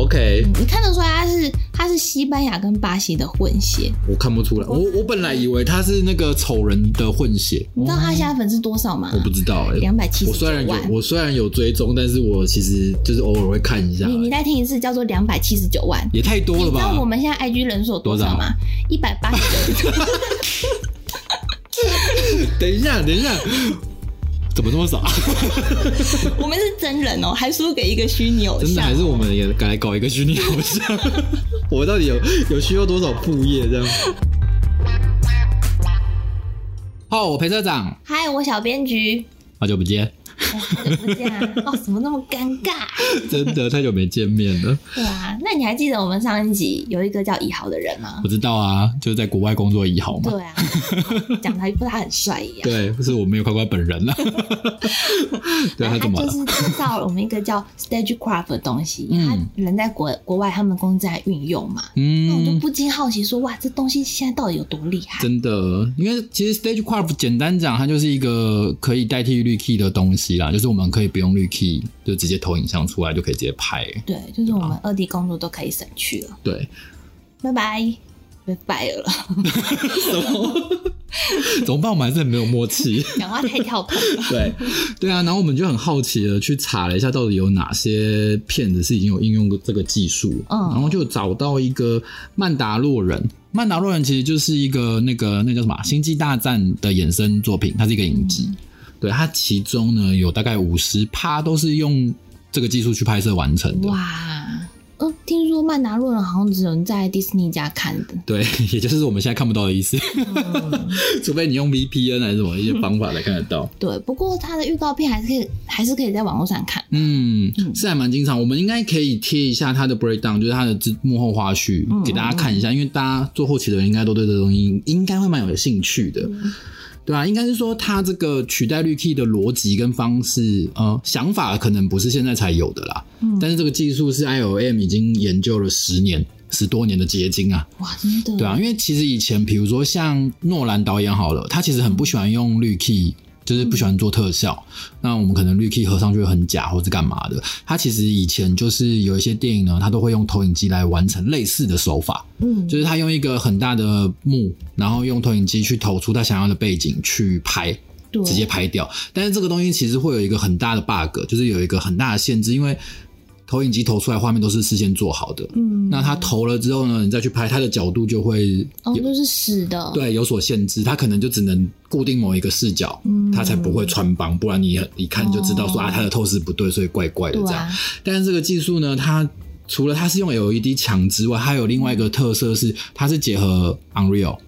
OK，你看得出来他是他是西班牙跟巴西的混血。我看不出来，我我本来以为他是那个丑人的混血，你知道他现在粉丝多少吗？我不知道哎、两百七我虽然。我虽然有追踪，但是我其实就是偶尔会看一下，你你再听一次，叫做两百七十九万。也太多了吧你知道我？们现在 IG 人数有多少吗？一百八十九。等一下，等一下，怎么这么少？我们是真人哦，还输给一个虚拟偶像。真的还是我们也该来搞一个虚拟偶像？我到底有有需要多少副业这样？好，我裴社长，嗨，我小编局。好久不见，哎好久不见啊！哦，怎么那么尴尬？真的太久没见面了。对啊，那你还记得我们上一集有一个叫以豪的人吗？我知道啊，就是在国外工作以豪嘛。对啊，讲他不他很帅一样。对，是我没有看过他本人了。对他怎么了？就是介绍了我们一个叫 Stagecraft 的东西，嗯他人在国国外，他们公司在运用嘛。嗯那我就嗯，不禁好奇说，哇，这东西现在到底有多厉害？真的，因为其实 Stagecraft 简单讲，它就是一个可以代替绿 key 的东西啦，就是我们可以不用滤 key，就直接投影像出来就可以直接拍。对，就是我们二 D 工作都可以省去了。对，拜拜，被 fire 了，怎么办？我们还是很没有默契。讲话太跳脱了。对，对啊，然后我们就很好奇的去查了一下，到底有哪些片子是已经有应用过这个技术，嗯然后就找到一个曼达洛人。曼达洛人其实就是一个那个那叫什么啊《星际大战》的衍生作品，它是一个影集。对，它其中呢有大概五十趴都是用这个技术去拍摄完成的。哇，嗯，听说曼达洛人好像只能在迪士尼家看的。对，也就是我们现在看不到的意思，嗯 除非你用 VPN 还是什么一些方法才看得到。对，不过它的预告片还是可以，还是可以在网络上看。嗯，是还蛮经常。我们应该可以贴一下它的 breakdown，就是它的幕后花絮，给大家看一下，因为大家做后期的人应该都对这东西应该会蛮有兴趣的。对啊，应该是说它这个取代绿 key 的逻辑跟方式，呃，想法可能不是现在才有的啦。嗯，但是这个技术是 IOM 已经研究了十年、十多年的结晶啊。哇，真的。对啊，因为其实以前，比如说像诺兰导演好了，他其实很不喜欢用绿 key，就是不喜欢做特效。那我们可能绿 key 合上去很假，或是干嘛的。他其实以前就是有一些电影呢，他都会用投影机来完成类似的手法，嗯，就是他用一个很大的幕，然后用投影机去投出他想要的背景去拍。直接拍掉，但是这个东西其实会有一个很大的 bug，就是有一个很大的限制，因为投影机投出来画面都是事先做好的，嗯，那它投了之后呢，你再去拍，它的角度就会哦，都是死的。对有所限制，它可能就只能固定某一个视角，嗯。它才不会穿帮，不然你一看就知道说、哦。啊，它的透视不对，所以怪怪的这样。啊，但是这个技术呢，它除了它是用 LED 墙之外，它有另外一个特色是，它是结合 Unreal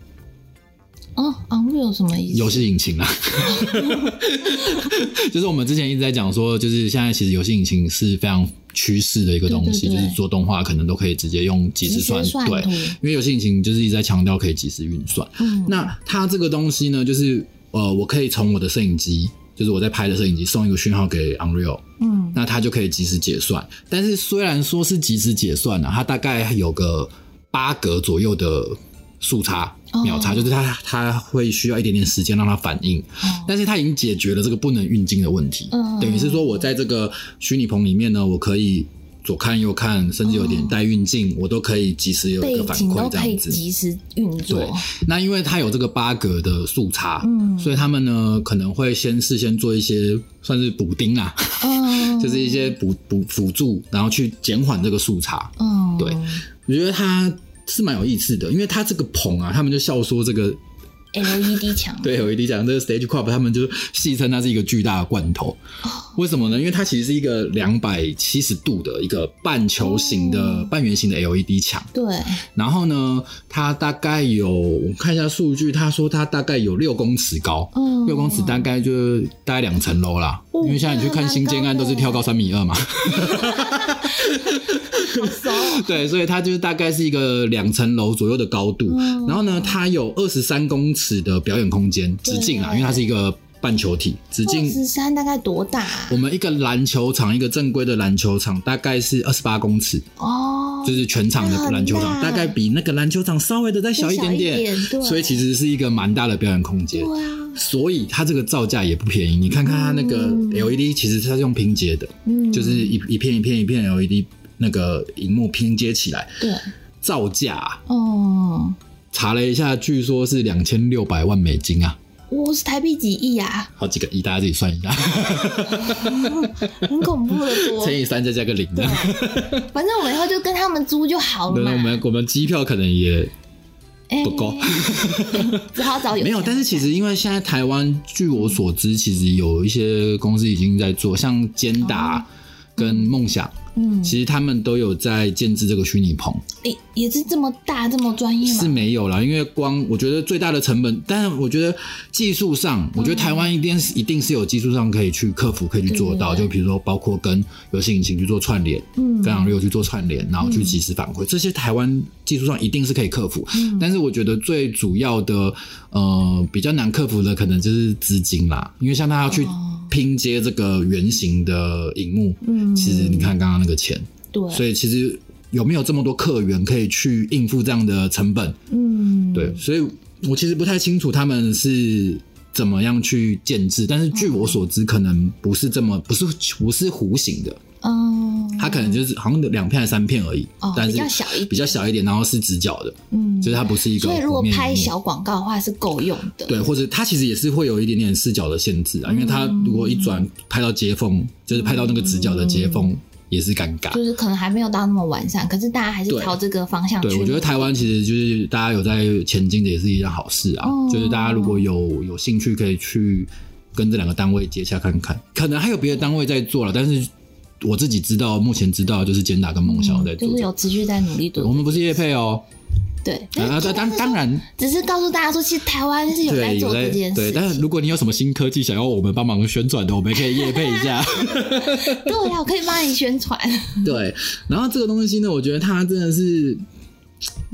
哦，Unreal 什么意思？游戏引擎啊，就是我们之前一直在讲说，就是现在其实游戏引擎是非常趋势的一个东西，就是做动画可能都可以直接用即时算，对，因为游戏引擎就是一直在强调可以即时运算。嗯，那它这个东西呢，就是呃，我可以从我的摄影机，就是我在拍的摄影机送一个讯号给 Unreal，嗯，那它就可以即时解算。但是虽然说是即时解算呢、它大概有个八格左右的速差。哦秒差就是它，它会需要一点点时间让它反应，但是它已经解决了这个不能运镜的问题。嗯等于是说我在这个虚拟棚里面呢，我可以左看右看，甚至有点带运镜，我都可以及时有一个反馈这样子。及时运对作。，那因为它有这个八格的速差，嗯所以他们呢可能会先事先做一些算是补丁啊，嗯，就是一些补补辅助，然后去减缓这个速差。嗯，对我觉得它是蛮有意思的，因为他这个棚啊，他们就笑说这个 LED 墙，对 LED 墙这个 Stage Club 他们就戏称它是一个巨大的罐头。哦为什么呢？因为它其实是一个两百七十度的一个半球形的、哦半圆形的 LED 墙。对，然后呢，它大概有我看一下数据，他说它大概有六公尺高，嗯六公尺大概就大概两层楼啦。哦因为现在你去看新建案都是跳高三米二嘛，对，所以它就是大概是一个两层楼左右的高度。嗯然后呢，它有二十三公尺的表演空间直径啊，因为它是一个半球体，直径十三大概多大啊？我们一个篮球场，一个正规的篮球场大概是二十八公尺，哦，就是全场的篮球场，大大概比那个篮球场稍微的再小一点点，点所以其实是一个蛮大的表演空间。对啊，所以它这个造价也不便宜，你看看它那个 LED，其实它是用拼接的，嗯，就是一一片一片一片 LED 那个荧幕拼接起来，对，造价啊哦，查了一下，据说是两千六百万美金啊，我是台币几亿啊，好几个亿，大家自己算一下，很恐怖的多。乘。以三再加个零。的。反正我们以后就跟他们租就好了。那我们我们机票可能也哎。不够，只好找有没有。但是其实因为现在台湾，据我所知，其实有一些公司已经在做，像坚达跟梦想，嗯，其实他们都有在建制这个虚拟棚。也也是这么大这么专业是？没有啦，因为光我觉得最大的成本，但是我觉得技术上，我觉得台湾一定是一定是有技术上可以去克服，可以去做到。就比如说，包括跟游戏引擎去做串联，嗯跟 Unreal 去做串联，然后去及时反馈，这些台湾技术上一定是可以克服。嗯但是我觉得最主要的，呃，比较难克服的可能就是资金啦，因为像他要去拼接这个圆形的荧幕，嗯其实你看刚刚那个钱，对，所以其实有没有这么多客源可以去应付这样的成本？嗯，对，所以我其实不太清楚他们是怎么样去建制，但是据我所知，可能不是这么不是不是弧形的，嗯，它可能就是好像两片还是三片而已，哦但是比较小一点。比较小一点，然后是直角的，嗯，就是它不是一个所以如果拍小广告的话是够用的。对，或者它其实也是会有一点点视角的限制啊，因为它如果一转拍到接缝，就是拍到那个直角的接缝，也是尴尬。就是可能还没有到那么完善，可是大家还是朝这个方向去。对，我觉得台湾其实就是大家有在前进的，也是一件好事啊。哦就是大家如果有有兴趣，可以去跟这两个单位接洽看看。可能还有别的单位在做了，但是我自己知道，目前知道就是简打跟梦想在做。嗯就是有持续在努力对的。我们不是叶配哦，对，啊，当当当然，只是告诉大家说，其实台湾是有在做这件事情。对，但是如果你有什么新科技想要我们帮忙宣传的，我们可以业配一下。对啊，我可以帮你宣传。对，然后这个东西呢，我觉得它真的是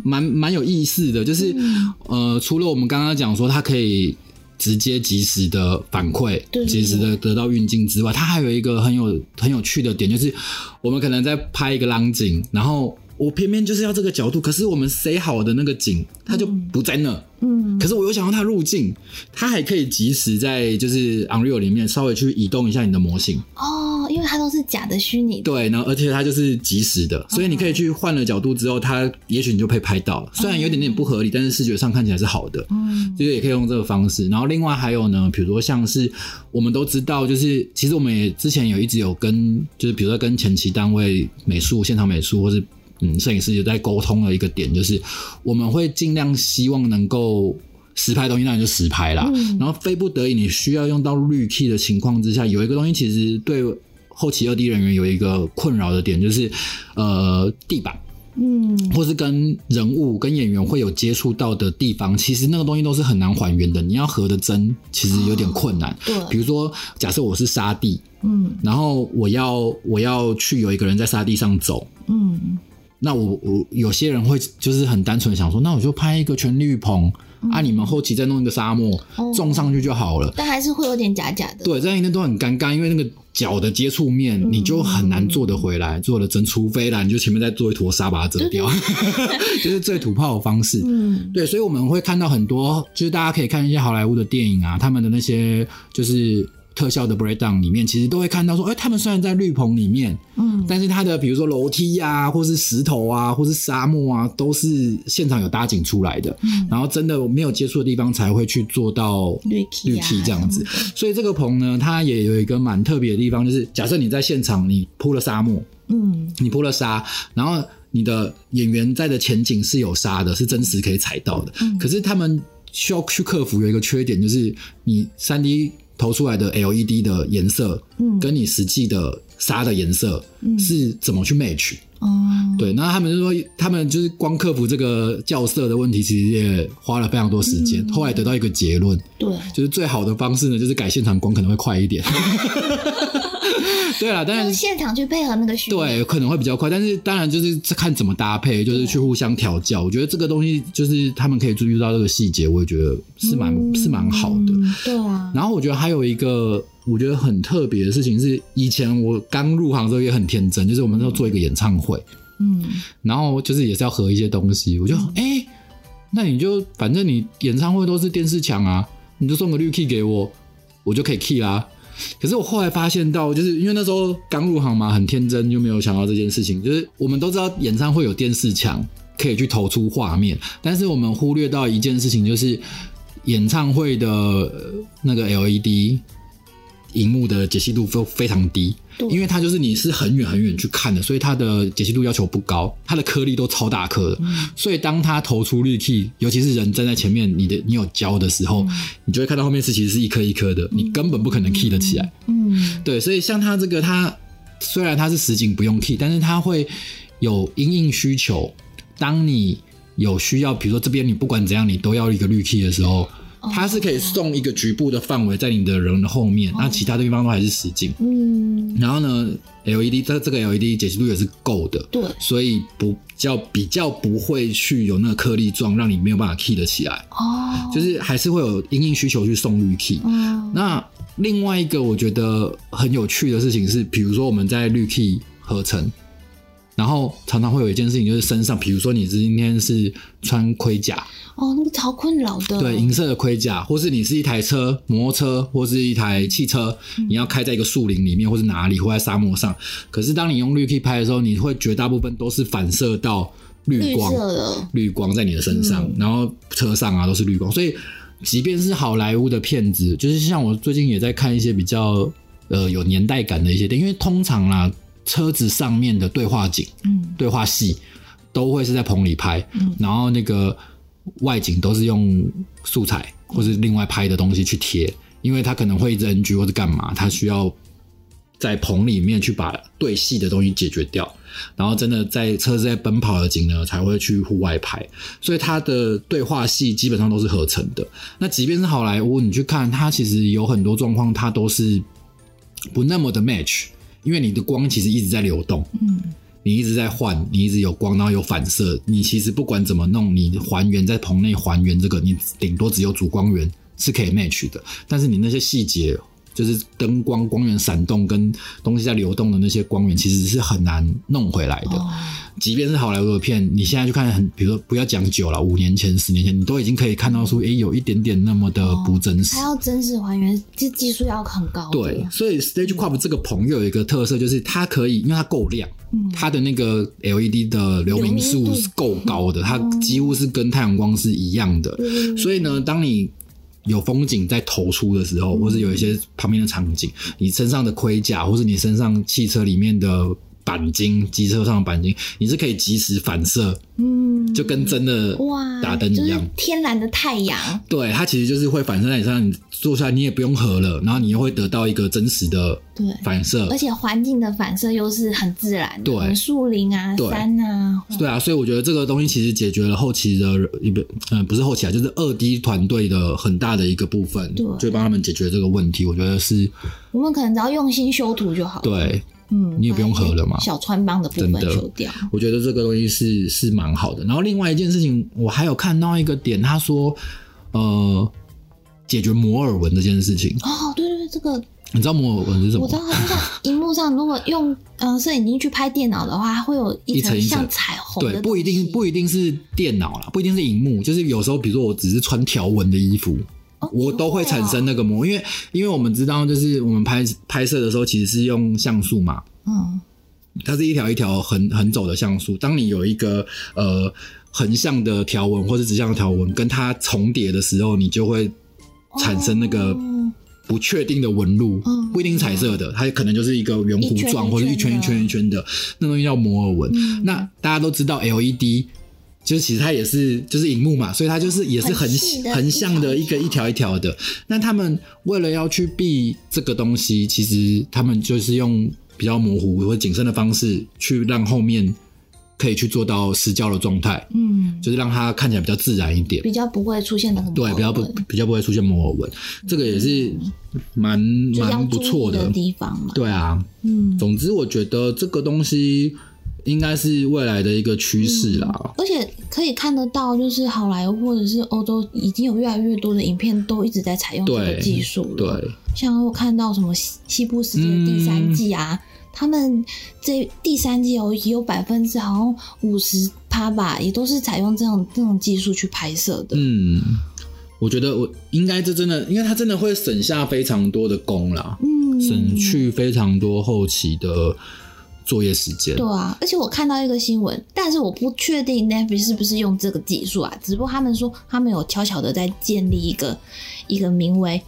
蛮蛮有意思的，就是、嗯呃，除了我们刚刚讲说它可以直接及时的反馈，及时的得到运镜之外，它还有一个很有很有趣的点，就是我们可能在拍一个浪景，然后我偏偏就是要这个角度，可是我们塞好的那个景它就不在那。嗯，可是我又想要它入镜，它还可以及时在就是 Unreal 里面稍微去移动一下你的模型，哦，因为它都是假的虚拟的。对，然后而且它就是及时的，所以你可以去换了角度之后，它也许你就被拍到了。虽然有点点不合理，但是视觉上看起来是好的，嗯就是也可以用这个方式。然后另外还有呢，比如说像是我们都知道，就是其实我们也之前有一直有跟，就是比如说跟前期单位美术、现场美术或是嗯摄影师也在沟通的一个点，就是我们会尽量希望能够。实拍东西当然就实拍啦，嗯然后非不得已你需要用到绿 key 的情况之下，有一个东西其实对后期二 D 人员有一个困扰的点，就是呃地板嗯，或是跟人物、跟演员会有接触到的地方，其实那个东西都是很难还原的。你要合的真，其实有点困难。对比如说，假设我是沙地，嗯然后我要我要去有一个人在沙地上走，嗯那我我有些人会就是很单纯地想说，那我就拍一个全绿棚，啊，你们后期再弄一个沙漠哦种上去就好了。但还是会有点假假的。对，这样一定都很尴尬，因为那个脚的接触面，你就很难做得回来，做的真，除非啦，你就前面再做一坨沙把它遮掉，就是最土炮的方式。嗯对，所以我们会看到很多，就是大家可以看一些好莱坞的电影啊，他们的那些就是特效的 breakdown 里面，其实都会看到说，哎、他们虽然在绿棚里面，嗯但是它的比如说楼梯啊，或是石头啊，或是沙漠啊，都是现场有搭景出来的。嗯然后真的没有接触的地方才会去做到绿绿漆这样子。所以这个棚呢，它也有一个蛮特别的地方，就是假设你在现场你铺了沙漠，嗯你铺了沙，然后你的演员在的前景是有沙的，是真实可以踩到的。嗯可是他们需要去克服有一个缺点，就是你三 D 投出来的 LED 的颜色，嗯跟你实际的沙的颜色嗯是怎么去 match？、哦对，那他们就说，他们就是光克服这个校色的问题，其实也花了非常多时间。嗯后来得到一个结论，对，就是最好的方式呢，就是改现场光可能会快一点。对啦，当然用现场去配合那个虚拟。对，可能会比较快，但是当然就是看怎么搭配，就是去互相调教。我觉得这个东西就是他们可以注意到这个细节，我也觉得是蛮、是蛮好的。嗯对啊，然后我觉得还有一个我觉得很特别的事情是，以前我刚入行的时候也很天真，就是我们那时候做一个演唱会，嗯然后就是也是要合一些东西，我就哎、那你就反正你演唱会都是电视墙啊，你就送个绿 key 给我，我就可以 key 啦。可是我后来发现到，就是因为那时候刚入行嘛，很天真，就没有想到这件事情。就是我们都知道演唱会有电视墙可以去投出画面，但是我们忽略到一件事情，就是演唱会的那个 LED 荧幕的解析度非非常低，对因为它就是你是很远很远去看的，所以它的解析度要求不高，它的颗粒都超大颗的，所以当它投出绿 key，尤其是人站在前面，你的你有焦的时候，你就会看到后面是其实是一颗一颗的，你根本不可能 key 得起来。嗯，对，所以像它这个，它虽然它是实景不用 key，但是它会有因应需求。当你有需要，比如说这边你不管怎样，你都要一个绿 key 的时候，它是可以送一个局部的范围在你的人的后面，那其他的地方都还是实景。嗯，然后呢，LED 这这个 LED 解析度也是够的，对，所以不较比较不会去有那个颗粒状，让你没有办法 key 得起来，哦，就是还是会有因应需求去送绿 key。嗯，那另外一个我觉得很有趣的事情是，比如说我们在绿 key 合成，然后常常会有一件事情，就是身上，比如说你今天是穿盔甲，哦，那个超困扰的，对，银色的盔甲，或是你是一台车，摩托车，或是一台汽车，你要开在一个树林里面，或是哪里，或在沙漠上。可是当你用绿 key 拍的时候，你会绝大部分都是反射到绿绿光，绿光在你的身上，然后车上啊都是绿光，所以即便是好莱坞的片子，就是像我最近也在看一些比较呃有年代感的一些电影，因为通常啦，车子上面的对话景、嗯对话戏都会是在棚里拍，嗯然后那个外景都是用素材或是另外拍的东西去贴，因为它可能会一直 NG 或者干嘛，它需要在棚里面去把对戏的东西解决掉，然后真的在车子在奔跑的景呢，才会去户外拍，所以它的对话戏基本上都是合成的。那即便是好莱坞，你去看它，其实有很多状况，它都是不那么的 match，因为你的光其实一直在流动，嗯，你一直在换，你一直有光，然后有反射，你其实不管怎么弄，你还原在棚内还原这个，你顶多只有主光源是可以 match 的，但是你那些细节。就是灯光、光源闪动跟东西在流动的那些光源，其实是很难弄回来的。哦，即便是好莱坞的片，你现在去看很，比如说不要讲久了，五年前、十年前，你都已经可以看到出，诶，有一点点那么的不真实。还要真实还原，这技术要很高，对，所以 Stage Crop 这个棚又有一个特色，就是它可以，因为它够亮，它的那个 LED 的流明数是够高的，它几乎是跟太阳光是一样的。嗯所以呢，当你有风景在投出的时候，或是有一些旁边的场景，你身上的盔甲，或是你身上汽车里面的钣金，机车上的钣金，你是可以及时反射，嗯，就跟真的哇，打灯一样。就是天然的太阳，对，它其实就是会反射在你身上，你做出来你也不用合了，然后你又会得到一个真实的对，反射而。且环境的反射又是很自然的，对树林啊、对山啊，对啊，所以我觉得这个东西其实解决了后期的一个，嗯，不是后期啊，就是二 D 团队的很大的一个部分，对就帮他们解决这个问题。我觉得是我们可能只要用心修图就好了。，对，嗯，你也不用合了嘛小穿帮的部分修掉。我觉得这个东西是是蛮好的。然后另外一件事情，我还有看到一个点，他说，呃，解决摩尔纹这件事情，哦，对对对，这个你知道摩尔纹是什么我知？道，它就像荧幕上，如果用呃摄影机去拍电脑的话，它会有一一层像彩虹的对，不一定不一定是电脑啦，不一定是荧幕，就是有时候，比如说我只是穿条纹的衣服，哦我都会产生那个膜，因为因为我们知道，就是我们拍拍摄的时候，其实是用像素嘛，嗯。它是一条一条横横走的像素。当你有一个呃横向的条纹或者直向的条纹跟它重叠的时候，你就会产生那个哦。不确定的纹路，嗯不一定是彩色的，它可能就是一个圆弧状或者一圈一圈一圈的，那东西叫摩尔纹。嗯。那大家都知道 LED。就是其实它也是就是荧幕嘛，所以它就是也是横横向的一个一条一条的。那他们为了要去避这个东西，其实他们就是用比较模糊或者谨慎的方式，去让后面可以去做到失焦的状态，嗯，就是让它看起来比较自然一点。比较不会出现那个对，比较不比较不会出现摩尔纹，这个也是蛮蛮不错的。地方嘛。对啊，嗯，总之我觉得这个东西应该是未来的一个趋势啦。而且可以看得到，就是好莱坞或者是欧洲已经有越来越多的影片都一直在采用这个技术了。对，像我看到什么西西部世界第三季啊，他们这第三季有也有百分之好像五十趴吧，也都是采用这种这种技术去拍摄的。嗯，我觉得我应该这真的，因为它真的会省下非常多的工啦。嗯，省去非常多后期的作业时间。对啊，而且我看到一个新闻，但是我不确定 Netflix 是不是用这个技术啊，只不过他们说他们有悄悄的在建立一个一个名为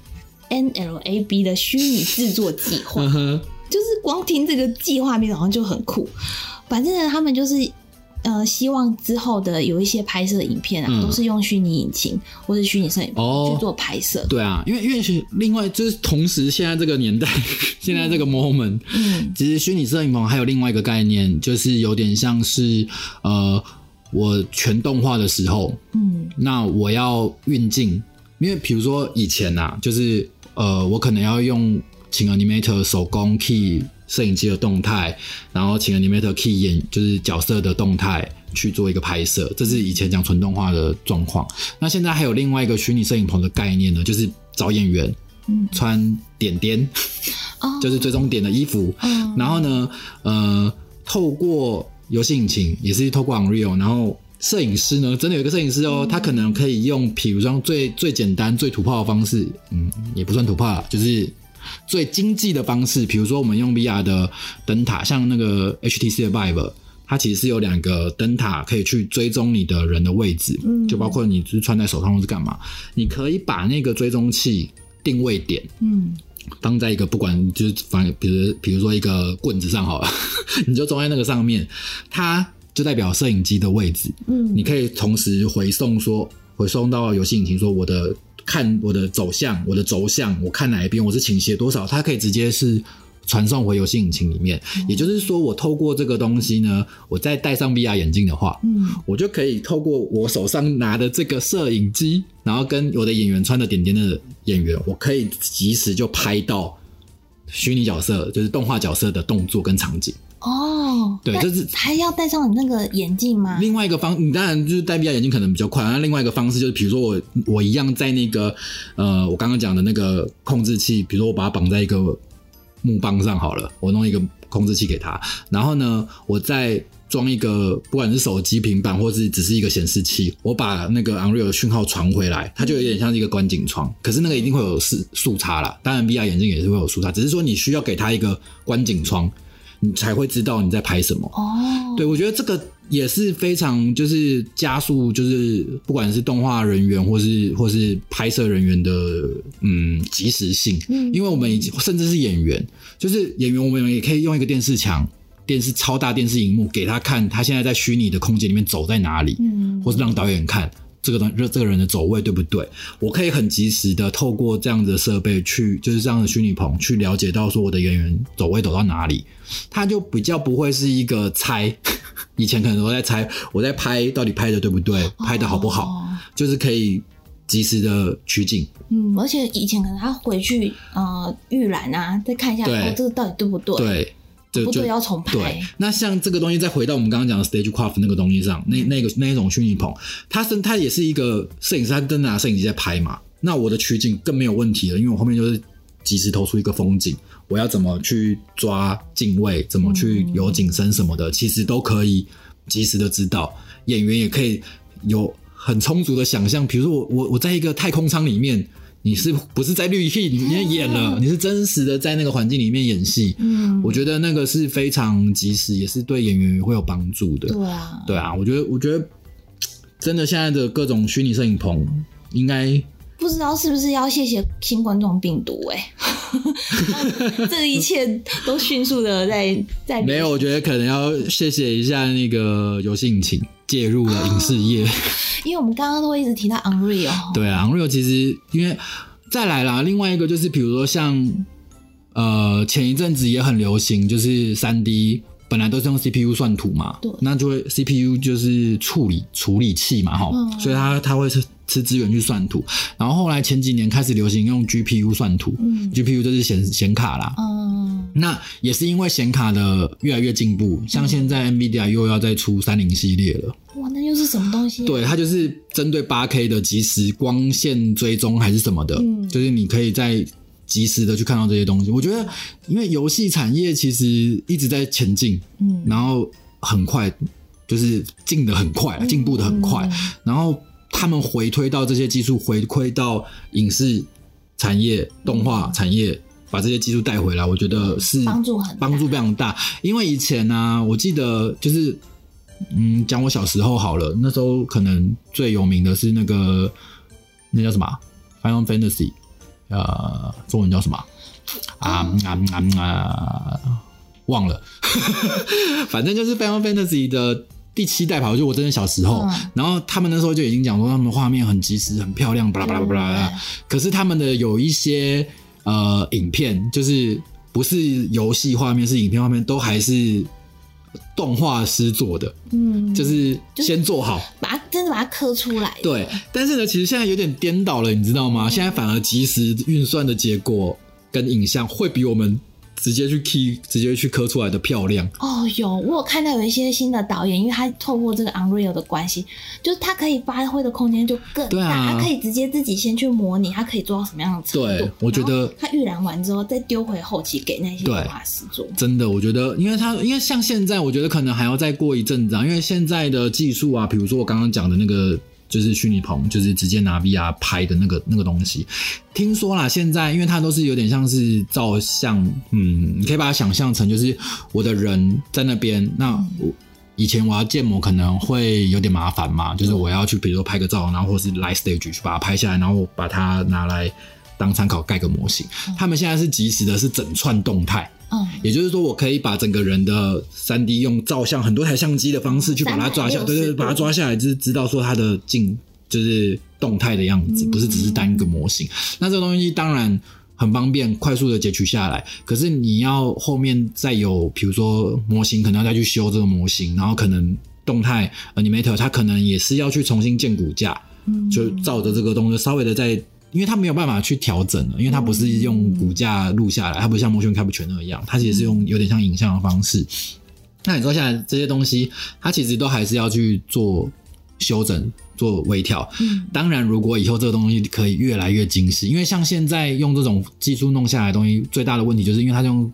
NLAB 的虚拟制作计划。就是光听这个计划名好像就很酷。反正呢，他们就是呃，希望之后的有一些拍摄影片啊，嗯。都是用虚拟引擎或者虚拟摄影哦。棚去做拍摄。对啊，因为因为是另外就是同时现在这个年代，现在这个 moment，嗯。其实虚拟摄影棚还有另外一个概念，就是有点像是呃，我全动画的时候，嗯。那我要运镜，因为比如说以前呐、就是呃，我可能要用请 Animator 手工 key 摄影机的动态，然后请 Animator key 演就是角色的动态去做一个拍摄，这是以前讲纯动画的状况。那现在还有另外一个虚拟摄影棚的概念呢，就是找演员嗯穿点点，哦，就是追踪点的衣服，嗯然后呢，呃，透过游戏引擎，也是透过 Unreal，然后摄影师呢，真的有一个摄影师哦，他可能可以用，比如说最最简单、最土炮的方式，嗯，也不算土炮，就是最经济的方式，比如说我们用 VR 的灯塔，像那个 HTC 的 Vive。它其实是有两个灯塔可以去追踪你的人的位置，嗯就包括你是穿在手上或是干嘛，你可以把那个追踪器定位点，嗯放在一个不管就是反正比如比如说一个棍子上好了，你就装在那个上面，它就代表摄影机的位置。嗯你可以同时回送说回送到游戏引擎说我的看我的走向、我的轴向，我看哪一边我是倾斜多少，它可以直接是。传送回游戏引擎里面，也就是说，我透过这个东西呢，我再戴上 VR 眼镜的话，嗯我就可以透过我手上拿的这个摄影机，然后跟我的演员穿的点点的演员，我可以及时就拍到虚拟角色，就是动画角色的动作跟场景。哦，对就是还要戴上你那个眼镜吗？另外一个方，你当然就是戴 VR 眼镜可能比较快。那另外一个方式就是，比如说我我一样在那个呃，我刚刚讲的那个控制器，比如说我把它绑在一个木棒上好了，我弄一个控制器给他，然后呢，我再装一个不管是手机、平板，或是只是一个显示器，我把那个 Unreal 的讯号传回来，它就有点像是一个观景窗。可是那个一定会有视速差啦，当然 VR 眼镜也是会有速差，只是说你需要给它一个观景窗，你才会知道你在拍什么。哦，对，我觉得这个也是非常就是加速，就是不管是动画人员或是或是拍摄人员的嗯及时性，嗯因为我们已经甚至是演员，就是演员，我们也可以用一个电视墙。电视超大电视荧幕给他看，他现在在虚拟的空间里面走在哪里，嗯或是让导演看这个东这个人的走位对不对？我可以很及时的透过这样的设备去，就是这样的虚拟棚去了解到说我的演员走位走到哪里，他就比较不会是一个猜。以前可能都在猜我在拍到底拍的对不对，拍的好不好，哦就是可以及时的取景。嗯，而且以前可能他回去呃预览啊，再看一下对哦，这个到底对不对？，对，就就不对要重对拍。，那像这个东西，再回到我们刚刚讲的 Stagecraft 那个东西上，那那个那一种虚拟棚，它是它也是一个摄影师，他真的拿摄影机在拍嘛。那我的取景更没有问题了，因为我后面就是及时投出一个风景，我要怎么去抓镜位，怎么去有景深什么的，其实都可以及时的知道。演员也可以有很充足的想象，比如说我我我在一个太空舱里面。你是不是在滤镜里面演了？你是真实的在那个环境里面演戏，嗯，我觉得那个是非常及时，也是对演员会有帮助的。对啊，对啊，我觉得，我觉得真的现在的各种虚拟摄影棚，应该不知道是不是要谢谢新冠状病毒哎、让 这一切都迅速的在在没有。我觉得可能要谢谢一下那个游戏引擎介入了影视业。因为我们刚刚都会一直提到 Unreal，对啊，Unreal 其实因为再来啦，另外一个就是比如说像呃前一阵子也很流行，就是三 D 本来都是用 CPU 算图嘛对，那就会 CPU 就是处理处理器嘛，哈、嗯。所以它它会吃吃资源去算图，然后后来前几年开始流行用 GPU 算图、嗯。G p u 就是显显卡啦，嗯，那也是因为显卡的越来越进步，像现在 NVIDIA 又要再出三零系列了。哇，那又是什么东西、啊？对，它就是针对八 K 的即时光线追踪还是什么的，嗯就是你可以在及时的去看到这些东西。我觉得，因为游戏产业其实一直在前进，嗯，然后很快，就是进的很快，进步的很快，嗯然后他们回推到这些技术，回馈到影视产业、动画产业。把这些技术带回来，我觉得是帮助很帮助非常大。因为以前呢、我记得就是嗯，讲我小时候好了，那时候可能最有名的是那个那叫什么啊《Final Fantasy》，呃，中文叫什么啊？啊啊啊啊！忘了，反正就是《Final Fantasy》的第七代吧，就我真的小时候，嗯然后他们那时候就已经讲说他们的画面很及时、很漂亮，巴拉巴拉巴拉巴拉。可是他们的有一些呃影片，就是不是游戏画面，是影片画面，都还是动画师做的，嗯，就是先做好。把它真的把它刻出来。对，但是呢，其实现在有点颠倒了，你知道吗？嗯现在反而即时运算的结果跟影像会比我们直接去 key、直接去磕出来的漂亮。哦，有我有看到有一些新的导演，因为他透过这个 Unreal 的关系，就是他可以发挥的空间就更大，他可以直接自己先去模拟，他可以做到什么样的程度。对我觉得他预览完之后再丢回后期给那些对动画师做。真的，我觉得，因为他，因为像现在，我觉得可能还要再过一阵子啊，因为现在的技术啊，比如说我刚刚讲的那个，就是虚拟棚，就是直接拿 VR 拍的那个那个东西，听说啦，现在因为它都是有点像是照相，嗯，你可以把它想象成就是我的人在那边，那我。以前我要建模可能会有点麻烦嘛，就是我要去比如说拍个照，然后或是 live stage 去把它拍下来，然后把它拿来当参考盖个模型。他们现在是即时的，是整串动态，嗯，也就是说，我可以把整个人的三 D 用照相很多台相机的方式去把它抓下，360对对对，把它抓下来，就是知道说它的镜就是动态的样子，不是只是单一个模型。那这个东西当然很方便，快速的截取下来。可是你要后面再有，比如说模型，可能要再去修这个模型，然后可能动态 animator 它可能也是要去重新建骨架，嗯就照着这个动作稍微的再。因为它没有办法去调整了，因为它不是用骨架录下来，它不像 motion capture 那样，它其实是用有点像影像的方式。那你说现在这些东西，它其实都还是要去做修整、做微调。嗯当然，如果以后这个东西可以越来越精细，因为像现在用这种技术弄下来的东西，最大的问题就是因为它用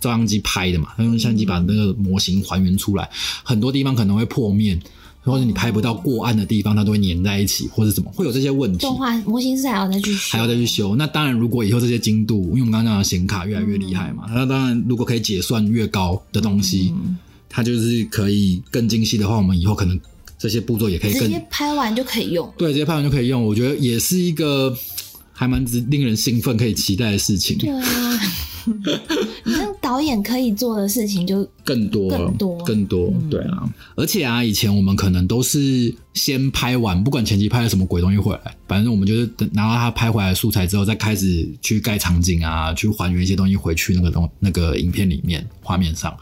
照相机拍的嘛，它用相机把那个模型还原出来，很多地方可能会破面。或者你拍不到过暗的地方，它都会粘在一起，或者怎么，会有这些问题。动画模型是还要再去修，还要再去修。那当然，如果以后这些精度，因为我们刚刚讲的显卡越来越厉害嘛，那当然如果可以解算越高的东西，它就是可以更精细的话，我们以后可能这些步骤也可以更直接拍完就可以用。对，直接拍完就可以用。我觉得也是一个还蛮值令人兴奋、可以期待的事情。对啊，你看导演可以做的事情就更多了，更多。更多，嗯。对啊。而且啊，以前我们可能都是先拍完，不管前期拍了什么鬼东西回来，反正我们就是等拿到他拍回来的素材之后，再开始去盖场景啊，去还原一些东西回去那个东那个影片里面画面上。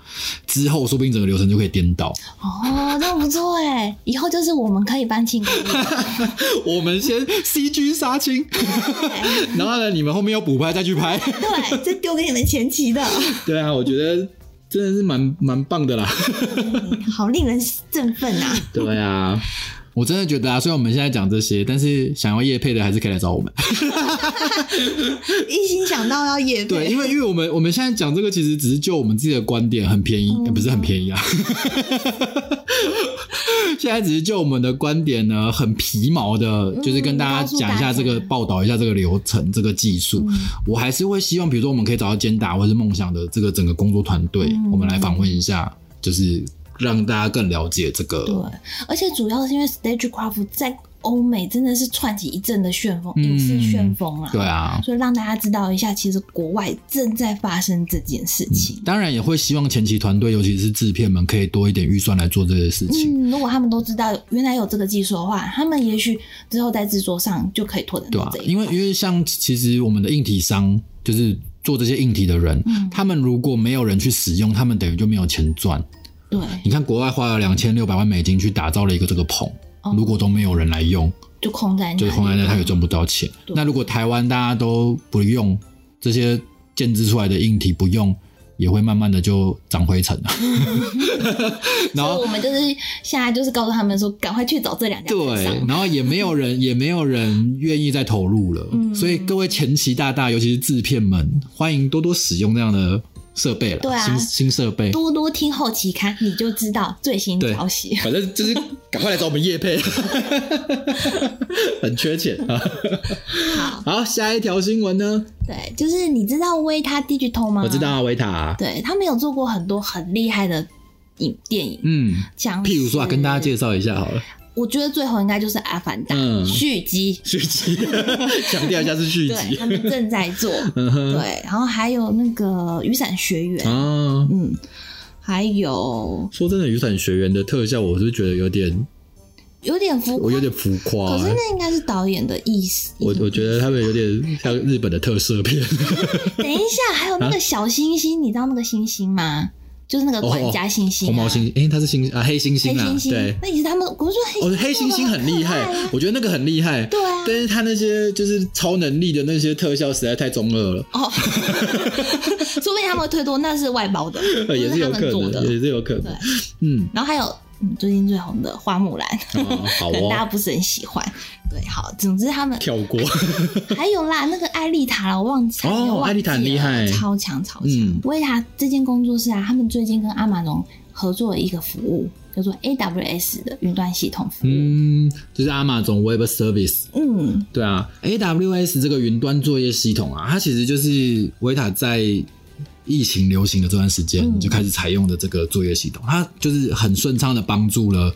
之后说不定整个流程就可以颠倒。哦，这不错哎，以后就是我们可以搬庆功宴，我们先 CG 杀青，然后呢，你们后面要补拍再去拍。对，这丢给你们前期的，对啊，我觉得真的是蛮蛮棒的啦。好令人振奋啊！对啊，我真的觉得啊，虽然我们现在讲这些，但是想要夜配的还是可以来找我们。一心想到要夜配，对，因为因为我们我们现在讲这个，其实只是就我们自己的观点，很便宜，呃不是很便宜啊。现在只是就我们的观点呢，很皮毛的，就是跟大家讲一下这个报道一下这个流程、这个技术。我还是会希望，比如说我们可以找到坚达或是梦想的这个整个工作团队，我们来访问一下，就是让大家更了解这个。对，而且主要是因为 Stagecraft 在欧美真的是窜起一阵的旋风，影视旋风啊。对啊，所以让大家知道一下，其实国外正在发生这件事情。当然也会希望前期团队，尤其是制片们，可以多一点预算来做这些事情。嗯，如果他们都知道原来有这个技术的话，他们也许之后在制作上就可以拓展对啊到这，一块。因为因为像其实我们的硬体商就是做这些硬体的人，嗯他们如果没有人去使用，他们等于就没有钱赚。对，你看国外花了两千六百万美金去打造了一个这个棚，哦如果都没有人来用，就空在那里，就空在那，他也赚不到钱。那如果台湾大家都不用这些建制出来的硬体不用，也会慢慢的就长灰尘了。然后我们就是现在就是告诉他们说，赶快去找这两家厂对商，然后也没有人，也没有人愿意再投入了。嗯所以各位前期大大，尤其是制片们，欢迎多多使用这样的设备了，对啊新新设备，多多听后期刊，你就知道最新对消息。反正就是赶快来找我们叶配，很缺钱啊。好，好，下一条新闻呢？对，就是你知道维他 Digital 吗？我知道。啊，维塔，对他们有做过很多很厉害的影电影，嗯，像譬如说啊，跟大家介绍一下好了，我觉得最后应该就是《阿凡达》嗯。续集，续集，强调一下是续集。对他，们正在做，嗯哼，对，然后还有那个《雨伞学员》，啊，嗯，还有说真的，雨伞学员的特效，我是觉得有点，有点浮夸，我有点浮夸、欸。可是那应该是导演的意思。我我觉得他们有点像日本的特色片，等一下，还有那个小星星，你知道那个星星吗？就是那个管家星星、啊哦红毛猩，诶、他是猩啊黑猩猩啊，黑猩猩对。。那也是他们，我说黑哦，黑猩猩很厉害，啊我觉得那个很厉害。对啊但是他那些就是超能力的那些特效实在太中二了，哦，说不定他们会推多，那是外包的，也是有可能，。也是有可能。，嗯，然后还有嗯，最近最红的花木兰，哦好可能大家哦，不是很喜欢。对，好，总之他们跳过。还有啦，那个艾丽塔啦，我忘记艾丽塔很厉害超强超强嗯。维塔这间工作室啊，他们最近跟阿玛龙合作了一个服务，叫做 AWS 的云端系统服务。嗯，就是 Amazon Web Service。嗯，对啊，AWS 这个云端作业系统啊，它其实就是维塔在疫情流行的这段时间嗯就开始采用的这个作业系统，它就是很顺畅的帮助了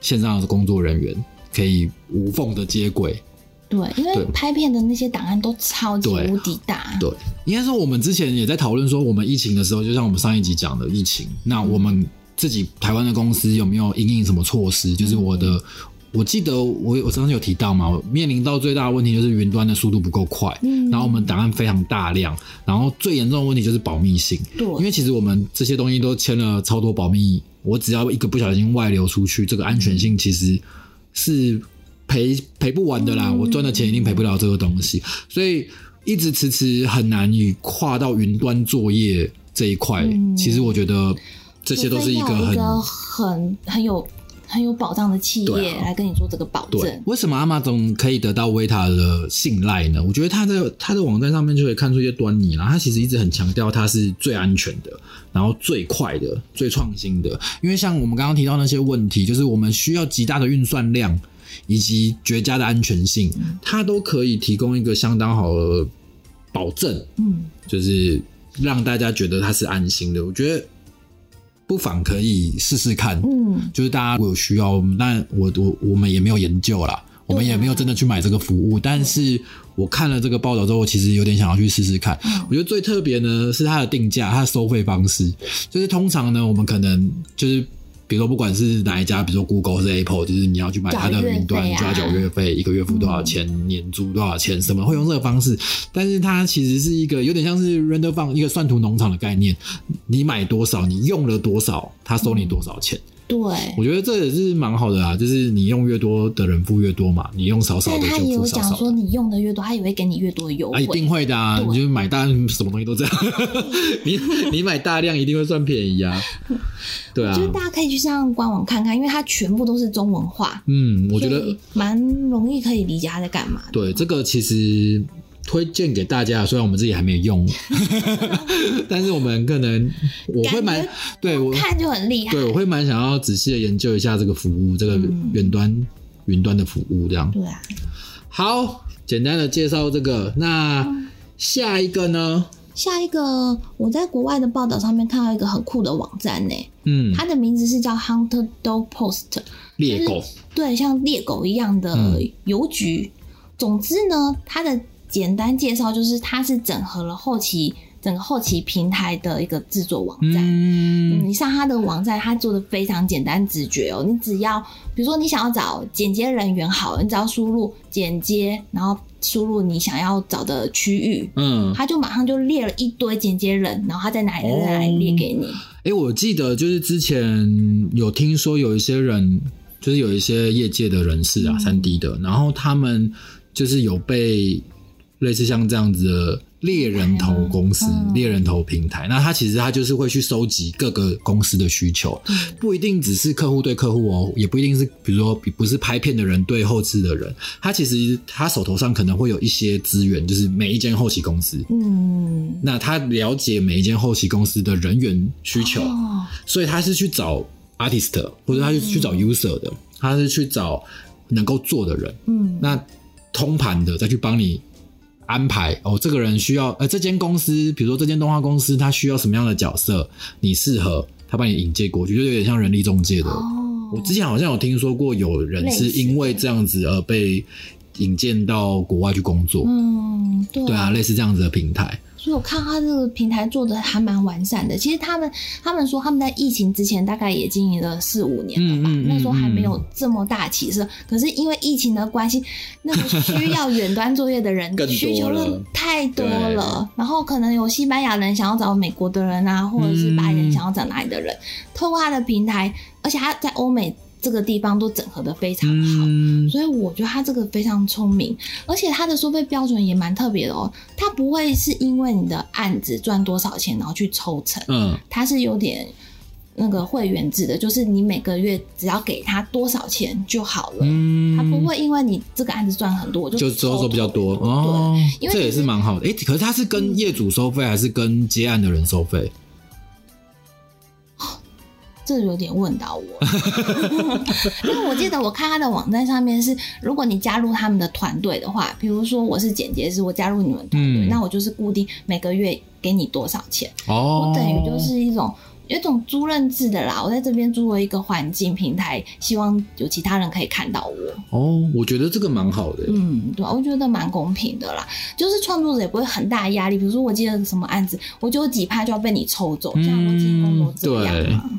线上的工作人员可以无缝的接轨。对，因为拍片的那些档案都超级对无敌大。对，应该说我们之前也在讨论说，我们疫情的时候，就像我们上一集讲的疫情，那我们自己台湾的公司有没有应应什么措施？就是我的，我记得我我上次有提到嘛，我面临到最大的问题就是云端的速度不够快，嗯。然后我们档案非常大量，然后最严重的问题就是保密性，对。因为其实我们这些东西都签了超多保密，我只要一个不小心外流出去，这个安全性其实是赔赔不完的啦，嗯。我赚的钱一定赔不了这个东西，所以一直迟迟很难以跨到云端作业这一块。嗯。其实我觉得这些都是一个很很很有很有保障的企业来跟你做这个保对证。。为什么阿玛总可以得到维塔的信赖呢？我觉得他在他的网站上面就可以看出一些端倪啦。他其实一直很强调它是最安全的，然后最快的、最创新的。因为像我们刚刚提到那些问题，就是我们需要极大的运算量以及绝佳的安全性，它都可以提供一个相当好的保证。嗯，就是让大家觉得它是安心的。我觉得不妨可以试试看。嗯，就是大家如果有需要，那我我我们也没有研究啦，我们也没有真的去买这个服务。但是我看了这个报道之后，其实有点想要去试试看。我觉得最特别呢是它的定价，它的收费方式，就是通常呢，我们可能就是。比如说，不管是哪一家，比如说 Google 或是 Apple，就是你要去买它的云端，费啊就要缴月费，一个月付多少钱，年租多少钱，什么会用这个方式。但是它其实是一个有点像是 render farm 一个算图农场的概念，你买多少，你用了多少，他收你多少钱。对。我觉得这也是蛮好的啊，就是你用越多的人付越多嘛，你用少少的就但他也有付少少的。讲说，你用的越多，他也会给你越多的优啊，惠。一定会的啊！你就买大什么东西都这样，你你买大量一定会算便宜啊，对啊我觉，得大家可以去上官网看看，因为它全部都是中文化，嗯，我觉得蛮容易可以理解他在干嘛的。对这个其实推荐给大家，虽然我们自己还没有用，但是我们可能我会蛮对我看就很厉害。对我会蛮想要仔细的研究一下这个服务，这个嗯远端云端的服务这样。对啊，好，简单的介绍这个。那下一个呢？下一个我在国外的报道上面看到一个很酷的网站呢，嗯，它的名字是叫 Hunter Dog Post，猎狗。对，像猎狗一样的嗯邮局。总之呢，它的简单介绍就是它是整合了后期整个后期平台的一个制作网站。嗯，嗯你上它的网站，它做的非常简单直觉哦。你只要，比如说你想要找剪接人员，好，你只要输入剪接，然后输入你想要找的区域，嗯，它就马上就列了一堆剪接人，然后它在哪里在哪里列给你。哎、我记得就是之前有听说有一些人，就是有一些业界的人士啊，嗯三 D 的，然后他们就是有被类似像这样子的猎人头公司、嗯。猎人头平台。那它其实它就是会去收集各个公司的需求，不一定只是客户对客户哦，也不一定是比如说不是拍片的人对后置的人，他其实他手头上可能会有一些资源，就是每一间后期公司。嗯，那他了解每一间后期公司的人员需求，哦，所以他是去找 artist 或者他是去找 user 的，他是去找能够做的人。嗯，那通盘的再去帮你安排哦，这个人需要呃，这间公司，比如说这间动画公司，它需要什么样的角色，你适合，他帮你引荐过去，就有点像人力中介的。哦，我之前好像有听说过，有人是因为这样子而被引荐到国外去工作。嗯，对对啊，类似这样子的平台。所以我看他这个平台做的还蛮完善的。其实他们他们说他们在疫情之前大概也经营了四五年了吧，嗯嗯嗯那时候还没有这么大起色。可是因为疫情的关系，那个需要远端作业的人 需求了量太多了，然后可能有西班牙人想要找美国的人啊，或者是白人想要找哪里的人，透过他的平台，而且他在欧美这个地方都整合的非常好。嗯，所以我觉得他这个非常聪明，而且他的收费标准也蛮特别的哦。他不会是因为你的案子赚多少钱然后去抽成，嗯，他是有点那个会员制的，就是你每个月只要给他多少钱就好了。嗯，他不会因为你这个案子赚很多，我就就收收比较多哦，这也因为这也是蛮好的。诶，可是他是跟业主收费，还是跟接案的人收费？这有点问到我，因为我记得我看他的网站上面是，如果你加入他们的团队的话，比如说我是剪接师，我加入你们团队，嗯那我就是固定每个月给你多少钱，哦，我等于就是一种。有一种租赁制的啦，我在这边租了一个环境平台，希望有其他人可以看到我。哦，我觉得这个蛮好的。嗯，对啊，我觉得蛮公平的啦，就是创作者也不会很大的压力。比如说我接了什么案子，我就有几趴就要被你抽走，像我进工作这样嘛。嗯，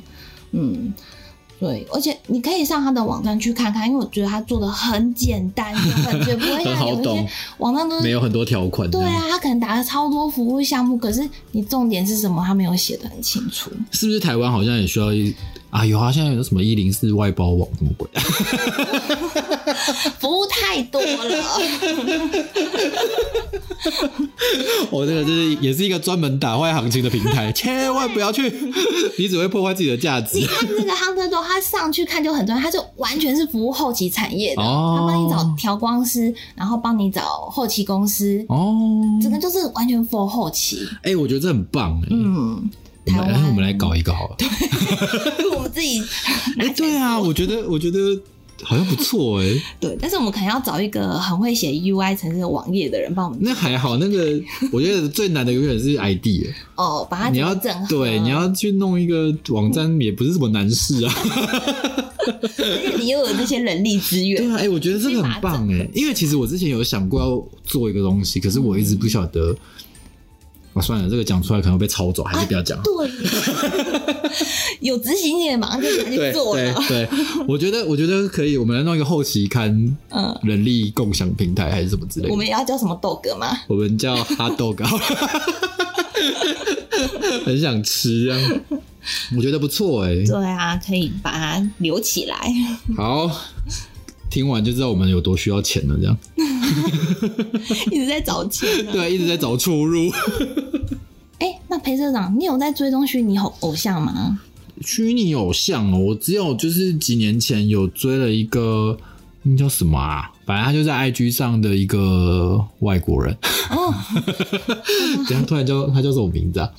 对，而且你可以上他的网站去看看，因为我觉得他做的很简单，就很就不会 很好像有一些懂网站都是没有很多条款，对啊，，他可能打了超多服务项目，可是你重点是什么，他没有写的很清楚。是不是台湾好像也需要一啊？有啊，现在有什么一零四外包网什么鬼？服务太多了，我这个就是也是一个专门打坏行情的平台，千万不要去，你只会破坏自己的价值。你。看那个 Hunter 都，他上去看就很专业，他就完全是服务后期产业的，哦。他帮你找调光师，然后帮你找后期公司，哦，整个就是完全 for 后期。哎、我觉得这很棒哎、嗯，台湾。我们来，搞一个好了。我们自己哎、对啊，我觉得，我觉得好像不错哎、对，但是我们可能要找一个很会写 UI 城市网页的人帮我们那还好，那个 我觉得最难的永远是 ID，、欸、哦，把它你要整。对，你要去弄一个网站也不是什么难事啊。而且你又有这些人力资源对，啊，哎、我觉得这个很棒哎、因为其实我之前有想过要做一个东西，可是我一直不晓得。啊，算了，这个讲出来可能会被抄走，还是不要讲。对，有执行力的马上就拿去做了。对对，我觉得我觉得可以，我们来弄一个后期刊嗯，人力共享平台还是什么之类的。我们也要叫什么豆哥吗？我们叫哈豆哥，很想吃啊！我觉得不错哎、对啊，可以把它留起来。好，听完就知道我们有多需要钱了。这样，一直在找钱、啊。对，一直在找出路。哎、那裴社长，你有在追踪虚拟偶偶像吗？虚拟偶像哦，我只有就是几年前有追了一个，那叫什么啊？反正他就在 IG 上的一个外国人。哦，等一下突然叫他叫什么名字啊？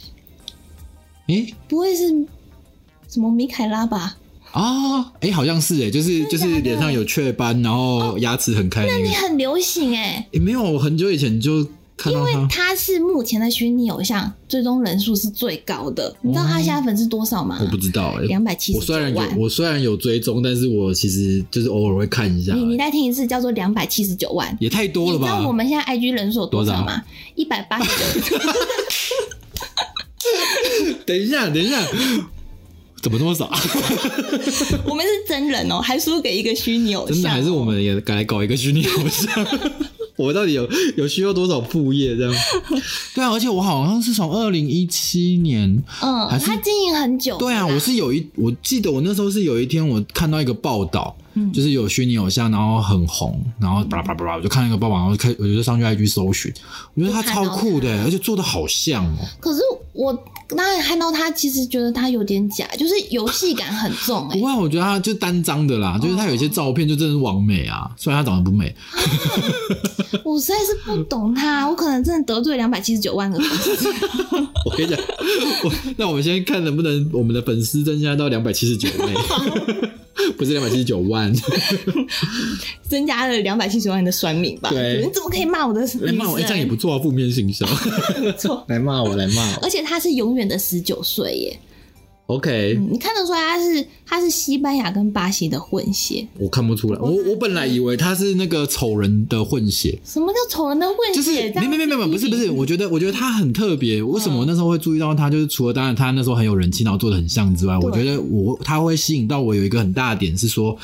诶、不会是什么米凯拉吧？啊，哎、好像是哎，就是就是脸上有雀斑，然后牙齿很开那个。你很流行哎、也没有，我很久以前就看到他。是目前的虚拟偶像追踪人数是最高的。你知道他现在粉丝多少吗？我不知道哎、两百七十九我虽然有万。我虽然有追踪，但是我其实就是偶尔会看一下。你你再听一次，叫做两百七十九万。也太多了吧？你知道我们现在 IG 人数有多少多吗？一百八十九。等一下，等一下，怎么这么少？我们是真人哦，还输给一个虚拟偶像。真的还是我们也该来搞一个虚拟偶像？我到底有有需要多少副业这样？对啊，而且我好像是从二零一七年，嗯，还是他经营很久。对啊，我是有一，我记得我那时候是有一天我看到一个报道，嗯就是有虚拟偶像，然后很红，然后巴拉巴拉巴拉，我就看那个报道，然后开我就上去 IG 搜寻，我觉得他超酷的，而且做的好像哦。可是我那看到他，其实觉得他有点假，就是游戏感很重欸、不会，我觉得他就单张的啦，就是他有一些照片就真的是完美啊，虽然他长得不美，我实在是不懂他，我可能真的得罪两百七十九万个粉丝。我跟你讲，我那我们先看能不能我们的粉丝增加到两百七十九位，不是两百七十九万，增加了两百七十万的酸民吧？对。你怎么可以骂我的女来骂我，哎、这样也不错啊，负面形象，错。来骂我，来骂我。而且他是永远的十九岁耶，，OK，、嗯，你看得出来他是他是西班牙跟巴西的混血。我看不出来，我我本来以为他是那个丑人的混血。什么叫丑人的混血？就是这样没没没没不是不是，我觉得我觉得他很特别。为什么我那时候会注意到他？就是除了当然他那时候很有人气，然后做的很像之外，我觉得我他会吸引到我有一个很大的点是说，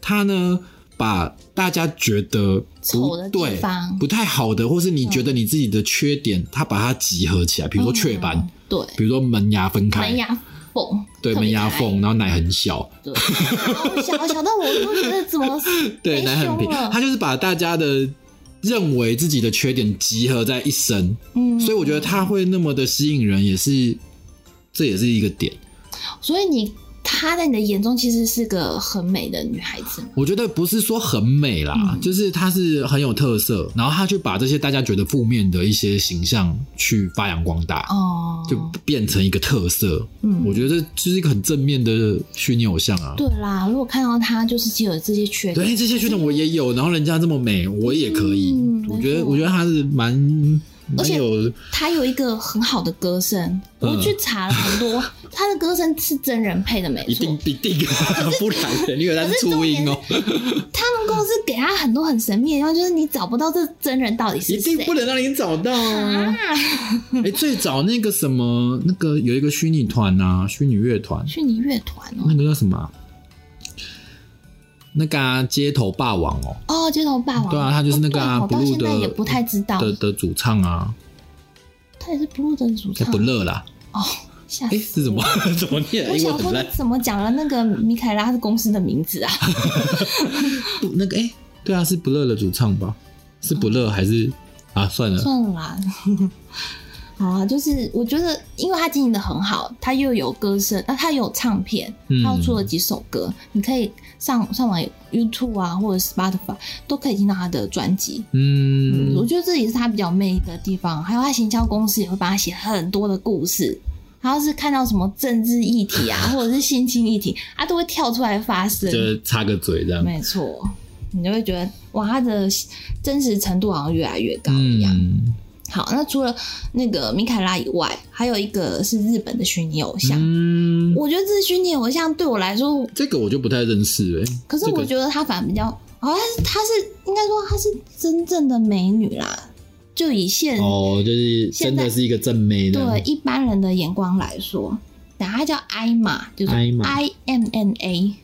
他呢把大家觉得丑的地方不太好的，或是你觉得你自己的缺点，他把它集合起来，比如说雀斑，对，比如说门牙分开，门牙缝，对门牙缝，然后奶很小，小小到我都觉得怎么 是对，奶很平，他就是把大家的认为自己的缺点集合在一身，嗯，所以我觉得他会那么的吸引人，也是这也是一个点。所以你她在你的眼中其实是个很美的女孩子。我觉得不是说很美啦，嗯就是她是很有特色，然后她去把这些大家觉得负面的一些形象去发扬光大，哦，就变成一个特色。嗯我觉得这是一个很正面的虚拟偶像啊。对啦，如果看到她就是既有这些缺点，对，这些缺点我也有，然后人家这么美，我也可以。嗯我觉得，我觉得她是蛮而且他有一个很好的歌声，嗯我去查了很多，他的歌声是真人配的，没错一定。一定，不然你以为他是初音哦？他们公司给他很多很神秘的地方，就是你找不到这真人到底是谁一定不能让你找到啊！啊。哎、最早那个什么，那个有一个虚拟团啊，虚拟乐团，虚拟乐团哦那，个叫什么啊、那个、啊、街头霸王哦哦，街头霸王，对啊他就是那个啊 Blue 的也不太知道，的的主唱啊，他也是 Blue 的主唱叫不乐啦。哦，吓哎、是怎么 怎么念啊？我想说，你。怎么讲了那个米凯拉是公司的名字啊？不那个哎、对啊，是不乐的主唱吧？是不乐还是啊？算了，算了啦。好啊，就是我觉得，因为他经营的很好，他又有歌声，啊，他有唱片，嗯他又出了几首歌，你可以上上网 YouTube 啊，或者 Spotify 都可以听到他的专辑。嗯，我嗯，觉得这也是他比较魅力的地方。还有他行销公司也会帮他写很多的故事。他要是看到什么政治议题啊，或者是性侵议题，他都会跳出来发声。就是插个嘴这样。没错，你就会觉得哇，他的真实程度好像越来越高一样。嗯好，那除了那个米凯拉以外，还有一个是日本的虚拟偶像。嗯，我觉得这虚拟偶像对我来说，这个我就不太认识哎、可是我觉得她反而比较，好像是她是应该说她是真正的美女啦。就以现、哦，就是真的是一个正妹的。对一般人的眼光来说，然后她叫艾玛，就是 I M N A。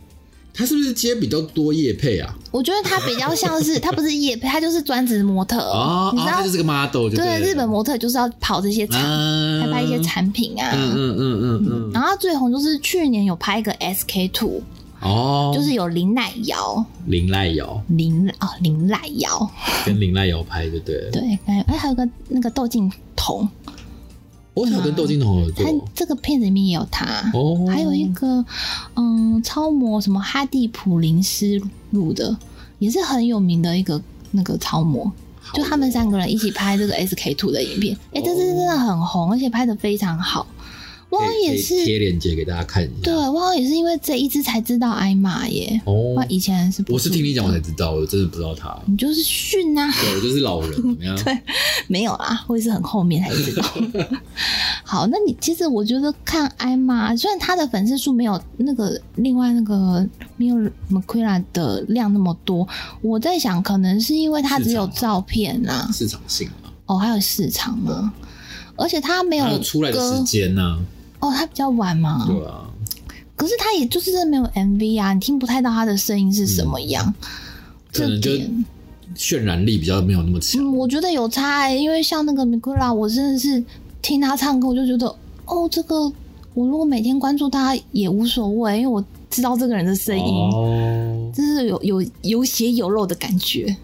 他是不是接比较多夜配啊？我觉得她比较像是，她不是叶配，她就是专职模特。哦，哦，你知道他就是个 model，就对，日本模特就是要跑这些场，啊拍拍一些产品啊。嗯嗯嗯嗯嗯，然后他最红就是去年有拍一个 SK two，、哦，就是有林奈瑶，林奈瑶林哦林奈瑶，跟林奈瑶拍就对了。对，哎哎还有个那个窦靖童，我他有跟窦靖童合作他这个片子里面也有他，哦，还有一个嗯超模什么哈蒂普林斯录的，也是很有名的一个那个超模。就他们三个人一起拍这个 SK two 的影片，哎、这是真的很红，而且拍的非常好。我好像也是，贴链接给大家看一下。对我好像也是因为这一只才知道艾玛耶，哦我，以前是不我是听你讲我才知道，我真的不知道他。你就是训啊，对，我就是老人，怎么样？对，没有啦，我也是很后面才知道。好，那你其实我觉得看艾玛，虽然他的粉丝数没有那个另外那个没有 m c q u i l a 的量那么多，我在想可能是因为他只有照片啊，市场性嘛，哦，还有市场嘛，而且他没有有出来的时歌间呢？哦，他比较晚嘛，对啊，可是他也就是真的没有 MV 啊，你听不太到他的声音是什么样，可能就这点渲染力比较没有那么强。嗯，我觉得有差哎、因为像那个米库拉，我真的是听他唱歌，我就觉得哦，这个我如果每天关注他也无所谓，因为我知道这个人的声音。哦，就是有有有血有肉的感觉，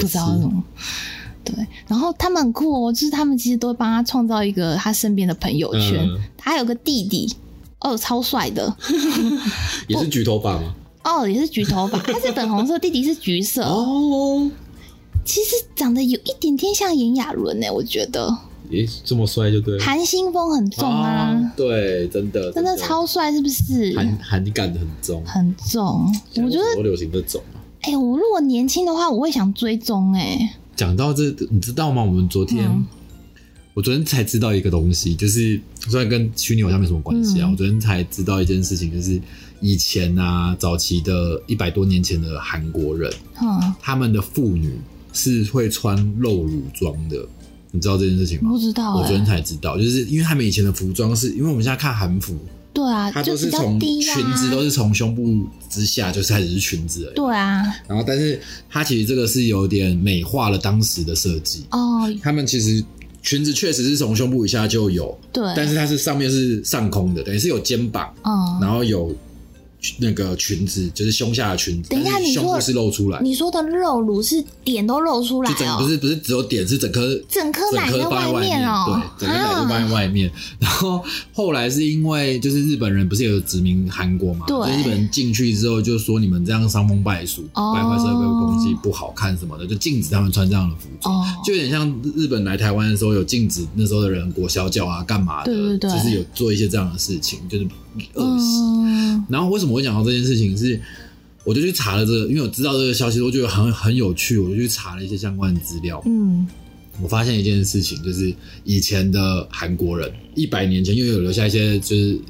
不知道那种。对，然后他们很酷哦，就是他们其实都会帮他创造一个他身边的朋友圈。嗯他有个弟弟，哦，超帅的，也是橘头发吗？哦，也是橘头发，他是粉红色，弟弟是橘色。哦，其实长得有一点点像炎亚纶呢，我觉得咦，这么帅就对了。韩星风很重啊，哦对，真的真的超帅，是不是？韩韩感很重。很重，我觉得，多流行这种啊。哎、我如果年轻的话，我会想追踪、哎，讲到这，你知道吗？我们昨天，嗯我昨天才知道一个东西，就是虽然跟虚拟偶像没什么关系啊，嗯我昨天才知道一件事情，就是以前啊，早期的一百多年前的韩国人，嗯，他们的妇女是会穿露乳装的，你知道这件事情吗不？知道、哎我昨天，才知道，就是因为他们以前的服装是，因为我们现在看韩服，对啊，它都是从啊，裙子都是从胸部之下就是开始是裙子而已，对啊，然后但是它其实这个是有点美化了当时的设计，哦，他们其实裙子确实是从胸部以下就有，对，但是它是上面是上空的，等于是有肩膀，嗯，然后有那个裙子，就是胸下的裙子，等一下你部是露出来，你说的露乳是点都露出来就整哦，不是不是只有点，是整颗整颗奶在外面哦，对，整个奶就放啊，在外面。然后后来是因为就是日本人不是有殖民韩国嘛，对就日本人进去之后就说你们这样伤风败俗，哦败坏社会风气不好看什么的，就禁止他们穿这样的服装。哦，就有点像日本来台湾的时候有禁止那时候的人裹小脚啊，干嘛的？对对对就是有做一些这样的事情，就是恶习。嗯，然后为什么会讲到这件事情是？我就去查了这个，因为我知道这个消息，我觉得很很有趣，我就去查了一些相关的资料。嗯，我发现一件事情，就是以前的韩国人，一百年前又有留下一些就是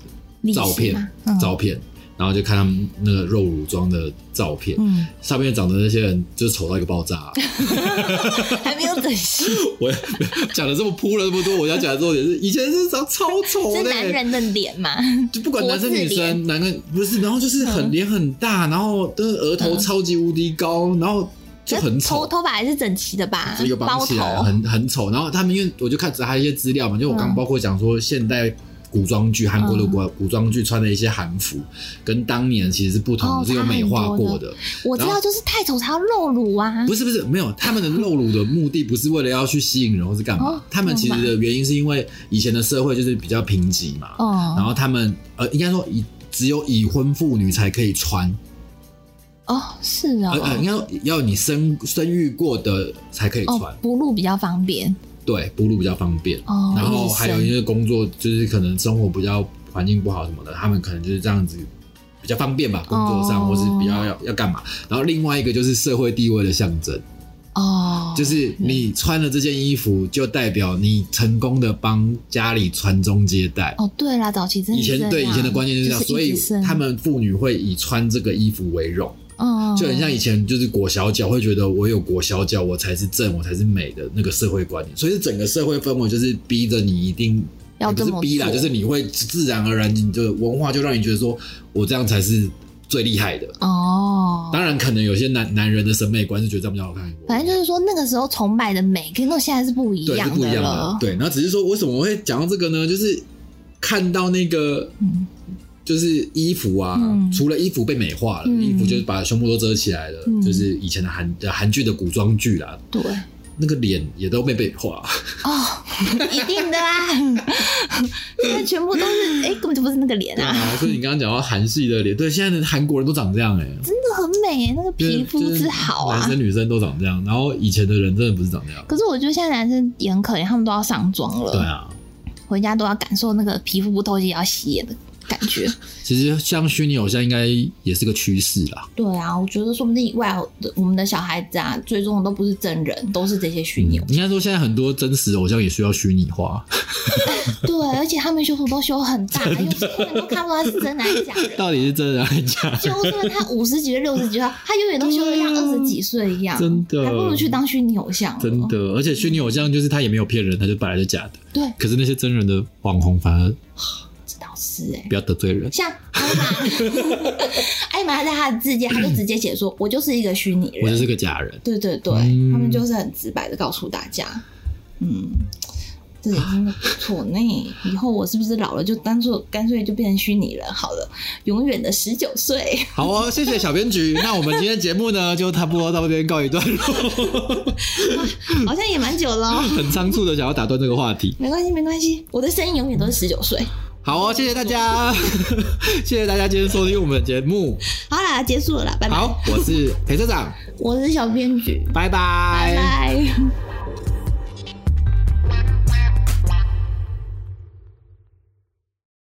照片，嗯照片，然后就看他们那个肉乳装的照片，嗯，上面长的那些人就是丑到一个爆炸、还没有整形，我讲的这么铺了这么多，我要讲的重点是，以前是长超丑是的、男人的脸嘛，就不管男生女生，男跟不是，然后就是很嗯脸很大，然后的额头超级无敌高，然后就很丑，头头发还是整齐的吧就有，绑包起来，头，很很丑。然后他们因为我就看查一些资料嘛，就我刚嗯包括讲说现代。古装剧，韩国的古古装剧穿的一些韩服，跟当年其实是不同的，哦是有美化过的。我知道，就是太丑才要露乳啊，不是不是，没有，他们的露乳的目的不是为了要去吸引人或是干嘛，哦他们其实的原因是因为以前的社会就是比较贫瘠嘛，哦。然后他们呃，应该说已只有已婚妇女才可以穿，哦，是呃呃，应哦，该说要你生生育过的才可以穿，哦，不露比较方便，对，哺乳比较方便。哦，然后还有因为工作，就是可能生活比较环境不好什么的，他们可能就是这样子比较方便吧，工作上、哦或是比较要要干嘛。然后另外一个就是社会地位的象征，哦，就是你穿了这件衣服，就代表你成功的帮家里传宗接代。哦，对啦，早期真的以前对以前的观念就是这样，就是所以他们妇女会以穿这个衣服为荣，嗯，就很像以前就是裹小脚，会觉得我有裹小脚，我才是正，我才是美的那个社会观念。所以整个社会氛围就是逼着你一定要这么是逼啦，就是你会自然而然，你的文化就让你觉得说我这样才是最厉害的。哦，当然，可能有些男男人的审美观是觉得这样比较好看，反正就是说那个时候崇拜的美，跟那现在是不一对是样不一样的。。对，然后只是说为什么我会讲到这个呢？就是看到那个嗯就是衣服啊，嗯。除了衣服被美化了，嗯。衣服就是把胸部都遮起来了，嗯。就是以前的韩韩剧的古装剧啦，对，那个脸也都被美化。哦，一定的啦，现在全部都是，哎、根本就不是那个脸啊，啊，所以你刚刚讲到韩系的脸，对，现在的韩国人都长这样哎、真的很美，那个皮肤之好啊。男。生女生都长这样，然后以前的人真的不是长这样。可是我觉得现在男生也很可怜，他们都要上妆了，对啊，回家都要感受那个皮肤不透气也要洗脸的感觉。其实像虚拟偶像应该也是个趋势啦。对啊，我觉得说不定外的我们的小孩子啊，追踪的都不是真人，都是这些虚拟偶应该说现在很多真实偶像也需要虚拟化，对，而且他们修图都修很大，有些人都看不出来是真的还是假人。到底是真的还是假的？就算他五十几岁、六十几岁，他永远都修的像二十几岁一样，真的还不如去当虚拟偶像。真的，而且虚拟偶像就是他也没有骗人，他就本来就假的。对，可是那些真人的网红反而是哎、不要得罪人。像艾玛，艾玛在他的字界，他就直接写说：“我就是一个虚拟人。我就是个假人，对对对，嗯他们就是很直白的告诉大家，嗯，这也真的不错呢。以后我是不是老了就当做干脆就变成虚拟人好了，永远的十九岁。好哦，谢谢小编局。那我们今天节目呢，就差不多到这边告一段落。好像也蛮久了哦，很仓促的想要打断这个话题。没关系，没关系，我的声音永远都是十九岁。好哦，谢谢大家，谢谢大家今天收听我们的节目。好啦，结束了啦，拜拜。好，我是裴社长，我是小编剧，拜拜，拜拜。